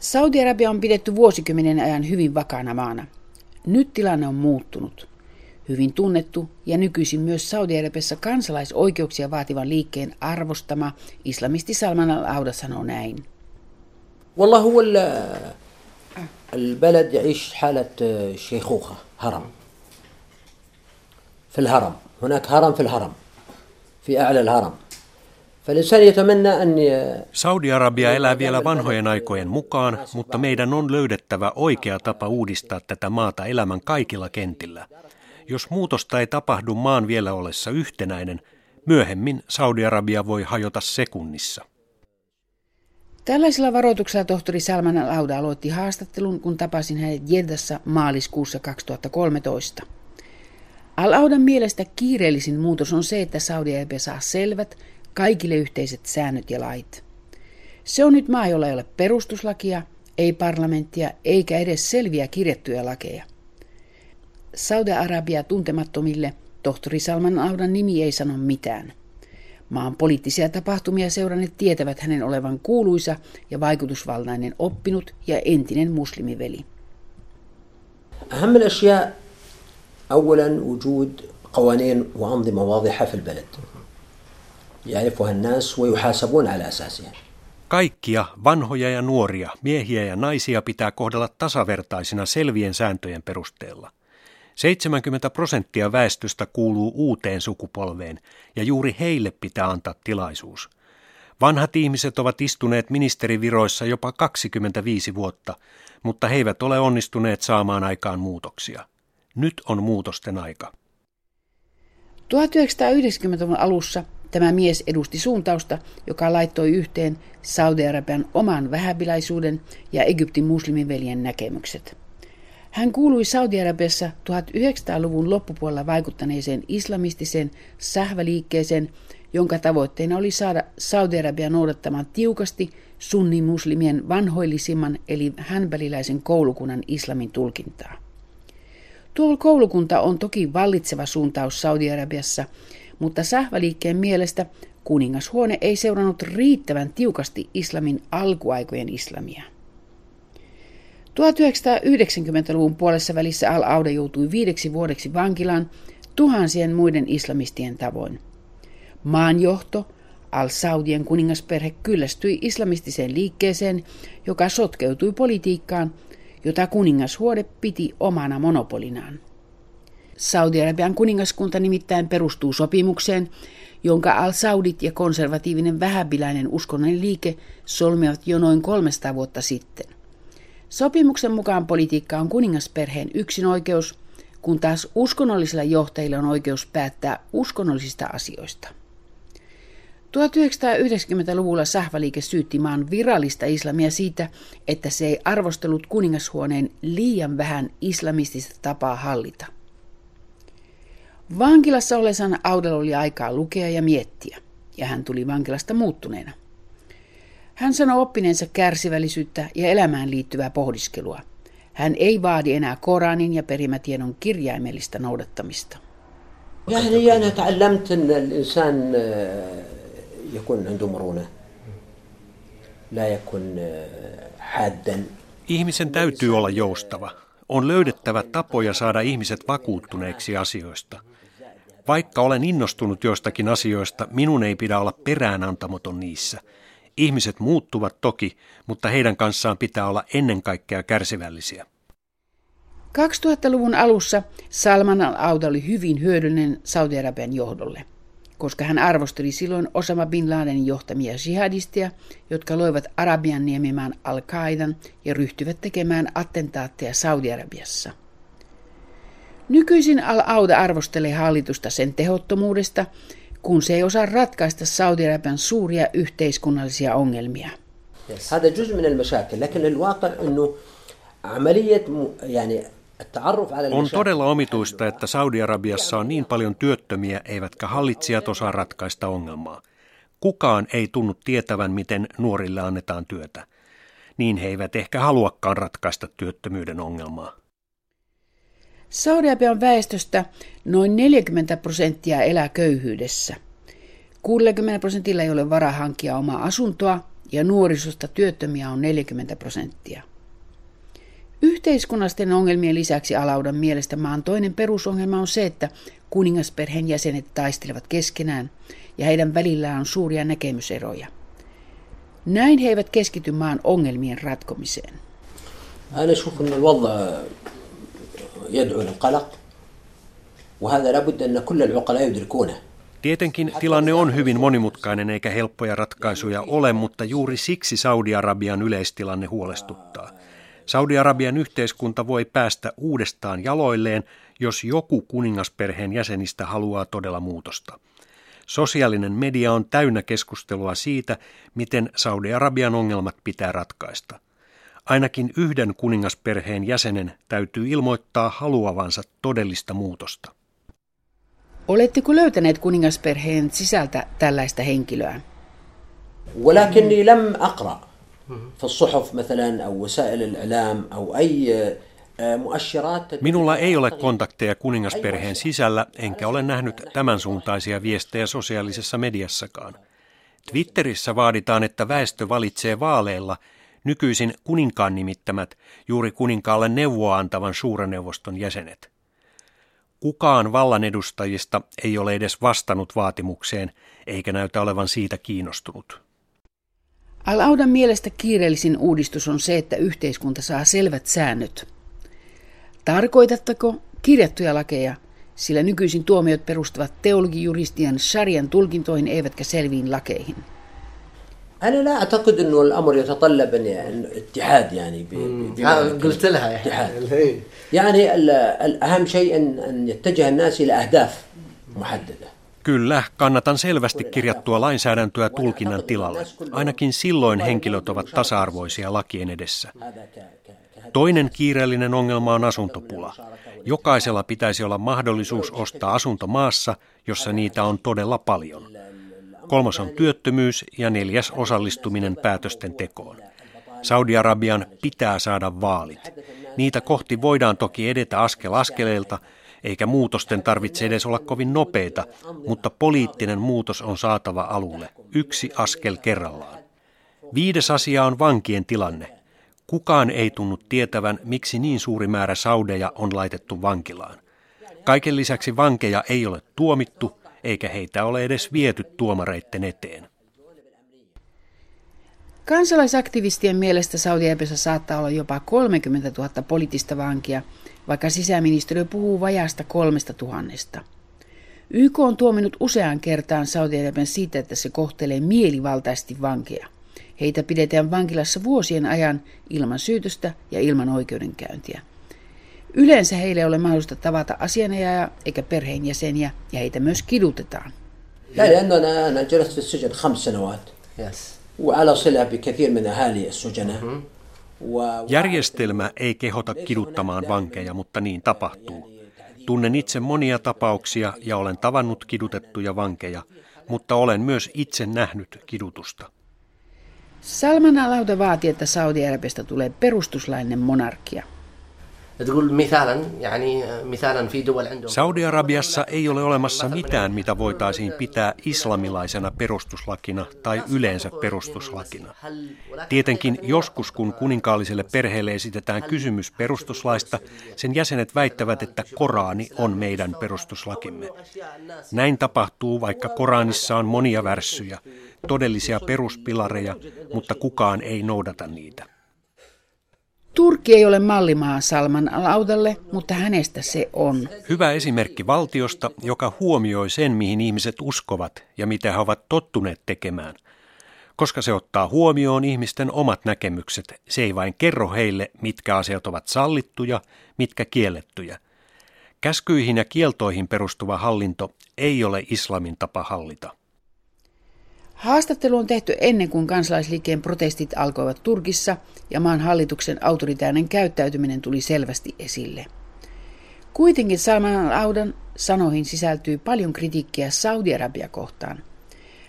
Saudi-Arabia on pidetty vuosikymmenen ajan hyvin vakaana maana. Nyt tilanne on muuttunut. Hyvin tunnettu ja nykyisin myös Saudi-Arabiassa kansalaisoikeuksia vaativan liikkeen arvostama islamisti Salman al-Auda sanoo näin. والله هو البلد يعيش حالة شيخوخة هرم في الهرم هناك هرم في الهرم في أعلى الهرم Saudi-Arabia elää vielä vanhojen aikojen mukaan, mutta meidän on löydettävä oikea tapa uudistaa tätä maata elämän kaikilla kentillä. Jos muutosta ei tapahdu maan vielä ollessa yhtenäinen, myöhemmin Saudi-Arabia voi hajota sekunnissa. Tällaisella varoituksella tohtori Salman al-Auda aloitti haastattelun, kun tapasin hänet Jeddassa maaliskuussa 2013. Al-Audan mielestä kiireellisin muutos on se, että Saudi-Arabia saa selvät, kaikille yhteiset säännöt ja lait. Se on nyt maa, jolla ei ole perustuslakia, ei parlamenttia eikä edes selviä kirjattuja lakeja. Saudi-Arabia tuntemattomille tohtori Salman Audan nimi ei sano mitään. Maan poliittisia tapahtumia seuranneet tietävät hänen olevan kuuluisa ja vaikutusvaltainen oppinut ja entinen muslimiveli. أهم الأشياء أولا وجود قوانين وأنظمة واضحة في البلد يعرفها الناس ويحاسبون على أساسها Kaikkia vanhoja ja nuoria, miehiä ja naisia pitää kohdella tasavertaisina selvien sääntöjen perusteella. 70 prosenttia väestöstä kuuluu uuteen sukupolveen ja juuri heille pitää antaa tilaisuus. Vanhat ihmiset ovat istuneet ministeriviroissa jopa 25 vuotta, mutta he eivät ole onnistuneet saamaan aikaan muutoksia. Nyt on muutosten aika. 1990-luvun alussa Tämä mies edusti suuntausta, joka laittoi yhteen Saudi-Arabian oman vähäbilaisuuden ja Egyptin muslimiveljen näkemykset. Hän kuului Saudi-Arabiassa 1900-luvun loppupuolella vaikuttaneeseen islamistiseen sähväliikkeeseen, jonka tavoitteena oli saada Saudi-Arabia noudattamaan tiukasti sunnimuslimien vanhoillisimman eli hänbäliläisen koulukunnan islamin tulkintaa. Tuo koulukunta on toki vallitseva suuntaus Saudi-Arabiassa, mutta sähväliikkeen mielestä kuningashuone ei seurannut riittävän tiukasti islamin alkuaikojen islamia. 1990-luvun puolessa välissä Al-Auda joutui viideksi vuodeksi vankilaan tuhansien muiden islamistien tavoin. Maanjohto, Al-Saudien kuningasperhe kyllästyi islamistiseen liikkeeseen, joka sotkeutui politiikkaan, jota kuningashuone piti omana monopolinaan. Saudi-Arabian kuningaskunta nimittäin perustuu sopimukseen, jonka al-Saudit ja konservatiivinen vähäbiläinen uskonnollinen liike solmivat jo noin 300 vuotta sitten. Sopimuksen mukaan politiikka on kuningasperheen yksinoikeus, kun taas uskonnollisilla johtajilla on oikeus päättää uskonnollisista asioista. 1990-luvulla Sahvaliike syytti maan virallista islamia siitä, että se ei arvostellut kuningashuoneen liian vähän islamistista tapaa hallita. Vankilassa olessan Audella oli aikaa lukea ja miettiä, ja hän tuli vankilasta muuttuneena. Hän sanoi oppineensa kärsivällisyyttä ja elämään liittyvää pohdiskelua. Hän ei vaadi enää Koranin ja perimätiedon kirjaimellista noudattamista. يعني أنا تعلمت أن الإنسان يكون عنده مرونة لا يكون حادا Ihmisen täytyy olla joustava. on löydettävä tapoja saada ihmiset vakuuttuneiksi asioista. Vaikka olen innostunut joistakin asioista, minun ei pidä olla peräänantamaton niissä. Ihmiset muuttuvat toki, mutta heidän kanssaan pitää olla ennen kaikkea kärsivällisiä. 2000-luvun alussa Salman al-Auda oli hyvin hyödyllinen Saudi-Arabian johdolle, koska hän arvosteli silloin Osama Bin Ladenin johtamia jihadisteja, jotka loivat Arabian niemimään al-Qaidan ja ryhtyivät tekemään attentaatteja Saudi-Arabiassa – Nykyisin Al-Auda arvostelee hallitusta sen tehottomuudesta, kun se ei osaa ratkaista Saudi-Arabian suuria yhteiskunnallisia ongelmia. On todella omituista, että Saudi-Arabiassa on niin paljon työttömiä, eivätkä hallitsijat osaa ratkaista ongelmaa. Kukaan ei tunnu tietävän, miten nuorille annetaan työtä. Niin he eivät ehkä haluakaan ratkaista työttömyyden ongelmaa. Saudi-Arabian väestöstä noin 40 prosenttia elää köyhyydessä. 60 prosentilla ei ole varaa hankkia omaa asuntoa ja nuorisosta työttömiä on 40 prosenttia. Yhteiskunnallisten ongelmien lisäksi Alaudan mielestä maan toinen perusongelma on se, että kuningasperheen jäsenet taistelevat keskenään ja heidän välillään on suuria näkemyseroja. Näin he eivät keskity maan ongelmien ratkomiseen. أنا أشوف أن الوضع يدعو للقلق وهذا لابد أن كل العقلاء يدركونه Tietenkin tilanne on hyvin monimutkainen eikä helppoja ratkaisuja ole, mutta juuri siksi Saudi-Arabian yleistilanne huolestuttaa. Saudi-Arabian yhteiskunta voi päästä uudestaan jaloilleen, jos joku kuningasperheen jäsenistä haluaa todella muutosta. Sosiaalinen media on täynnä keskustelua siitä, miten Saudi-Arabian ongelmat pitää ratkaista. Ainakin yhden kuningasperheen jäsenen täytyy ilmoittaa haluavansa todellista muutosta. Oletteko löytäneet kuningasperheen sisältä tällaista henkilöä? ولكني لم أقرأ في الصحف مثلا أو وسائل الإعلام أو أي مؤشرات Minulla ei ole kontakteja kuningasperheen sisällä, enkä ole nähnyt tämän suuntaisia viestejä sosiaalisessa mediassakaan. Twitterissä vaaditaan, että väestö valitsee vaaleilla nykyisin kuninkaan nimittämät juuri kuninkaalle neuvoa antavan suureneuvoston jäsenet. Kukaan vallan edustajista ei ole edes vastannut vaatimukseen, eikä näytä olevan siitä kiinnostunut. Al-Audan mielestä kiireellisin uudistus on se, että yhteiskunta saa selvät säännöt. Tarkoitatteko kirjattuja lakeja, sillä nykyisin tuomiot perustuvat teologijuristian sharian tulkintoihin eivätkä selviin lakeihin? أنا لا أعتقد أنه الأمر يتطلب أن اتحاد يعني ب- ب- بمعنى قلت لها يا اتحاد هي. يعني ال- الأهم شيء أن أن يتجه الناس إلى أهداف محددة Kyllä, kannatan selvästi kirjattua lainsäädäntöä tulkinnan tilalle. Ainakin silloin henkilöt ovat tasa-arvoisia lakien edessä. Toinen kiireellinen ongelma on asuntopula. Jokaisella pitäisi olla mahdollisuus ostaa asunto maassa, jossa niitä on todella paljon. Kolmas on työttömyys ja neljäs osallistuminen päätösten tekoon. Saudi-Arabian pitää saada vaalit. Niitä kohti voidaan toki edetä askel askeleelta, eikä muutosten tarvitse edes olla kovin nopeita, mutta poliittinen muutos on saatava alulle, yksi askel kerrallaan. Viides asia on vankien tilanne. Kukaan ei tunnu tietävän, miksi niin suuri määrä saudeja on laitettu vankilaan. Kaiken lisäksi vankeja ei ole tuomittu, eikä heitä ole edes viety tuomareitten eteen. Kansalaisaktivistien mielestä Saudi-Arabiassa saattaa olla jopa 30 000 poliittista vankia, vaikka sisäministeriö puhuu vajasta kolmesta tuhannesta. YK on tuominut useaan kertaan Saudi-Arabian siitä, että se kohtelee mielivaltaisesti vankeja. Heitä pidetään vankilassa vuosien ajan ilman syytöstä ja ilman oikeudenkäyntiä. Yleensä heille ei ole mahdollista tavata asianajaja eikä perheenjäseniä ja heitä myös kidutetaan. لا لأنه أنا أنا جلست في السجن خمس سنوات يس وعلى صلة بكثير من أهالي السجناء و- Järjestelmä ei kehota kiduttamaan vankeja, mutta niin tapahtuu. Tunnen itse monia tapauksia ja olen tavannut kidutettuja vankeja, mutta olen myös itse nähnyt kidutusta. Salman al vaati, että Saudi-Arabiasta tulee perustuslainen monarkia. تقول مثالا يعني مثالا في دول عندهم Saudi-Arabiassa ei ole olemassa mitään, mitä voitaisiin pitää islamilaisena perustuslakina tai yleensä perustuslakina. Tietenkin joskus, kun kuninkaalliselle perheelle esitetään kysymys perustuslaista, sen jäsenet väittävät, että Korani on meidän perustuslakimme. Näin tapahtuu, vaikka Koranissa on monia värssyjä, todellisia peruspilareja, mutta kukaan ei noudata niitä. Turkki ei ole mallimaa Salman al-Audalle, mutta hänestä se on. Hyvä esimerkki valtiosta, joka huomioi sen, mihin ihmiset uskovat ja mitä he ovat tottuneet tekemään. Koska se ottaa huomioon ihmisten omat näkemykset, se ei vain kerro heille, mitkä asiat ovat sallittuja, mitkä kiellettyjä. Käskyihin ja kieltoihin perustuva hallinto ei ole islamin tapa hallita. Haastattelu on tehty ennen kuin kansalaisliikkeen protestit alkoivat Turkissa ja maan hallituksen autoritäärinen käyttäytyminen tuli selvästi esille. Kuitenkin Salman al-Audan sanoihin sisältyy paljon kritiikkiä Saudi-Arabia kohtaan.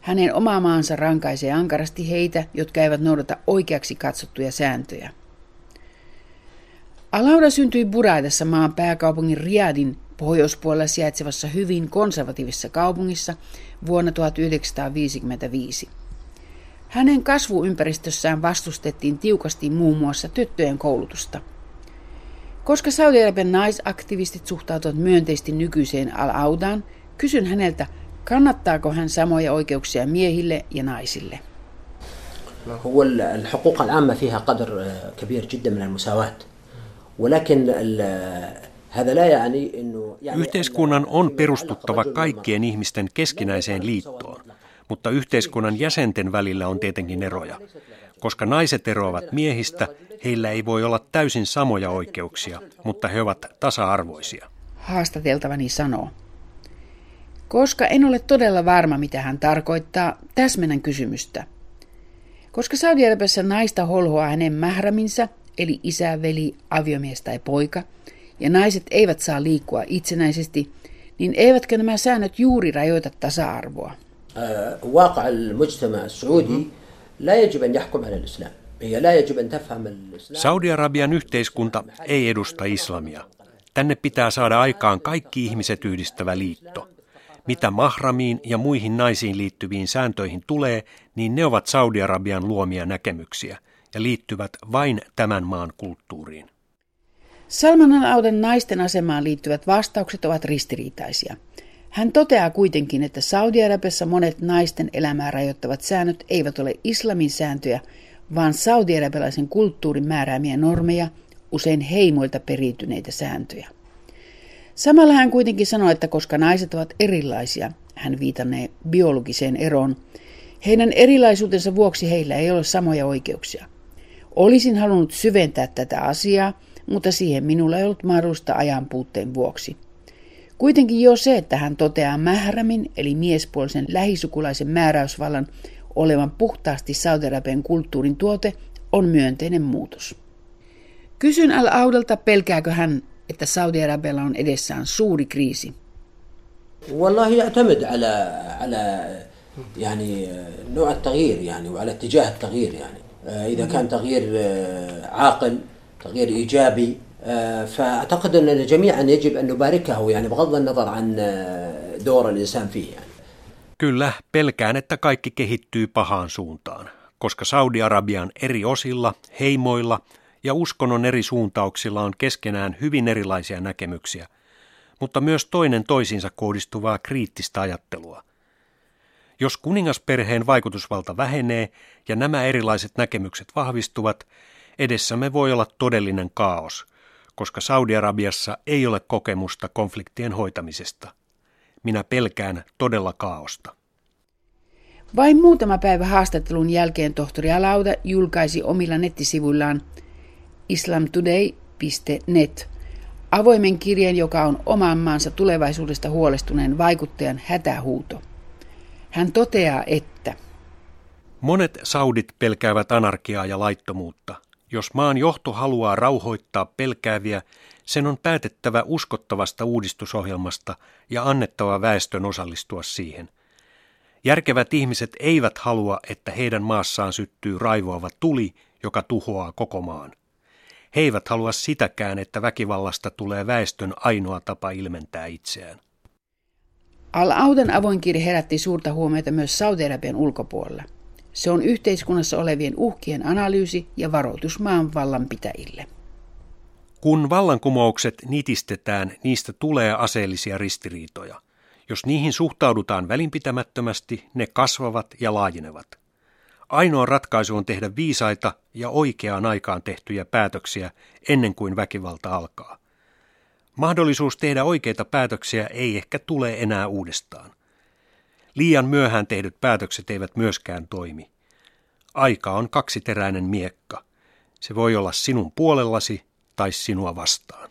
Hänen oma maansa rankaisee ankarasti heitä, jotka eivät noudata oikeaksi katsottuja sääntöjä. Alauda syntyi Buraidassa maan pääkaupungin Riadin pohjoispuolella sijaitsevassa hyvin konservatiivisessa kaupungissa vuonna 1955. Hänen kasvuympäristössään vastustettiin tiukasti muun muassa tyttöjen koulutusta. Koska Saudi-Arabian naisaktivistit suhtautuvat myönteisesti nykyiseen al-Audaan, kysyn häneltä, kannattaako hän samoja oikeuksia miehille ja naisille. هو الحقوق العامة فيها قدر كبير جدا من المساواة ولكن Yhteiskunnan on perustuttava kaikkien ihmisten keskinäiseen liittoon, mutta yhteiskunnan jäsenten välillä on tietenkin eroja. Koska naiset eroavat miehistä, heillä ei voi olla täysin samoja oikeuksia, mutta he ovat tasa-arvoisia. Haastateltavani sanoo. Koska en ole todella varma, mitä hän tarkoittaa, täsmennän kysymystä. Koska saudi naista holhoaa hänen mähräminsä, eli isä, veli, aviomies tai poika – ja naiset eivät saa liikkua itsenäisesti, niin eivätkö nämä säännöt juuri rajoita tasa-arvoa? واقع المجتمع السعودي لا يجب أن يحكم على الإسلام هي لا يجب أن تفهم الإسلام Saudi-Arabian yhteiskunta ei edusta islamia. Tänne pitää saada aikaan kaikki ihmiset yhdistävä liitto. Mitä mahramiin ja muihin naisiin liittyviin sääntöihin tulee, niin ne ovat Saudi-Arabian luomia näkemyksiä ja liittyvät vain tämän maan kulttuuriin. Salman al-Auden naisten asemaan liittyvät vastaukset ovat ristiriitaisia. Hän toteaa kuitenkin, että Saudi-Arabiassa monet naisten elämää rajoittavat säännöt eivät ole islamin sääntöjä, vaan saudi-arabialaisen kulttuurin määräämiä normeja, usein heimoilta periytyneitä sääntöjä. Samalla hän kuitenkin sanoi, että koska naiset ovat erilaisia, hän viitannee biologiseen eroon, heidän erilaisuutensa vuoksi heillä ei ole samoja oikeuksia. Olisin halunnut syventää tätä asiaa, mutta siihen minulla ei ollut mahdollista ajan puutteen vuoksi. Kuitenkin jo se, että hän toteaa mährämin eli miespuolisen lähisukulaisen määräysvallan olevan puhtaasti Saudi-Arabian kulttuurin tuote, on myönteinen muutos. Kysyn Al-Audalta, pelkääkö hän, että Saudi-Arabialla on edessään suuri kriisi. والله يعتمد على على يعني نوع التغيير يعني وعلى اتجاه التغيير يعني اذا كان تغيير عاقل تغيير ايجابي فاعتقد اننا جميعا يجب ان نباركه يعني بغض النظر عن دور الانسان فيه يعني. Kyllä, pelkään, että kaikki kehittyy pahaan suuntaan, koska Saudi-Arabian eri osilla, heimoilla ja uskonnon eri suuntauksilla on keskenään hyvin erilaisia näkemyksiä, mutta myös toinen toisiinsa kohdistuvaa kriittistä ajattelua. Jos kuningasperheen vaikutusvalta vähenee ja nämä erilaiset näkemykset vahvistuvat, edessämme voi olla todellinen kaos, koska Saudi-Arabiassa ei ole kokemusta konfliktien hoitamisesta. Minä pelkään todella kaaosta. Vain muutama päivä haastattelun jälkeen tohtori Alauda julkaisi omilla nettisivuillaan islamtoday.net avoimen kirjan, joka on oman maansa tulevaisuudesta huolestuneen vaikuttajan hätähuuto. Hän toteaa, että Monet saudit pelkäävät anarkiaa ja laittomuutta. Jos maan johto haluaa rauhoittaa pelkääviä, sen on päätettävä uskottavasta uudistusohjelmasta ja annettava väestön osallistua siihen. Järkevät ihmiset eivät halua, että heidän maassaan syttyy raivoava tuli, joka tuhoaa koko maan. He eivät halua sitäkään, että väkivallasta tulee väestön ainoa tapa ilmentää itseään. Al-Auden avoin kirja herätti suurta huomiota myös Saudi-Arabian ulkopuolella. Se on yhteiskunnassa olevien uhkien analyysi ja varoitus maan vallanpitäjille. Kun vallankumoukset nitistetään, niistä tulee aseellisia ristiriitoja. Jos niihin suhtaudutaan välinpitämättömästi, ne kasvavat ja laajenevat. Ainoa ratkaisu on tehdä viisaita ja oikeaan aikaan tehtyjä päätöksiä ennen kuin väkivalta alkaa. Mahdollisuus tehdä oikeita päätöksiä ei ehkä tule enää uudestaan. Liian myöhään tehdyt päätökset eivät myöskään toimi. Aika on kaksiteräinen miekka. Se voi olla sinun puolellasi tai sinua vastaan.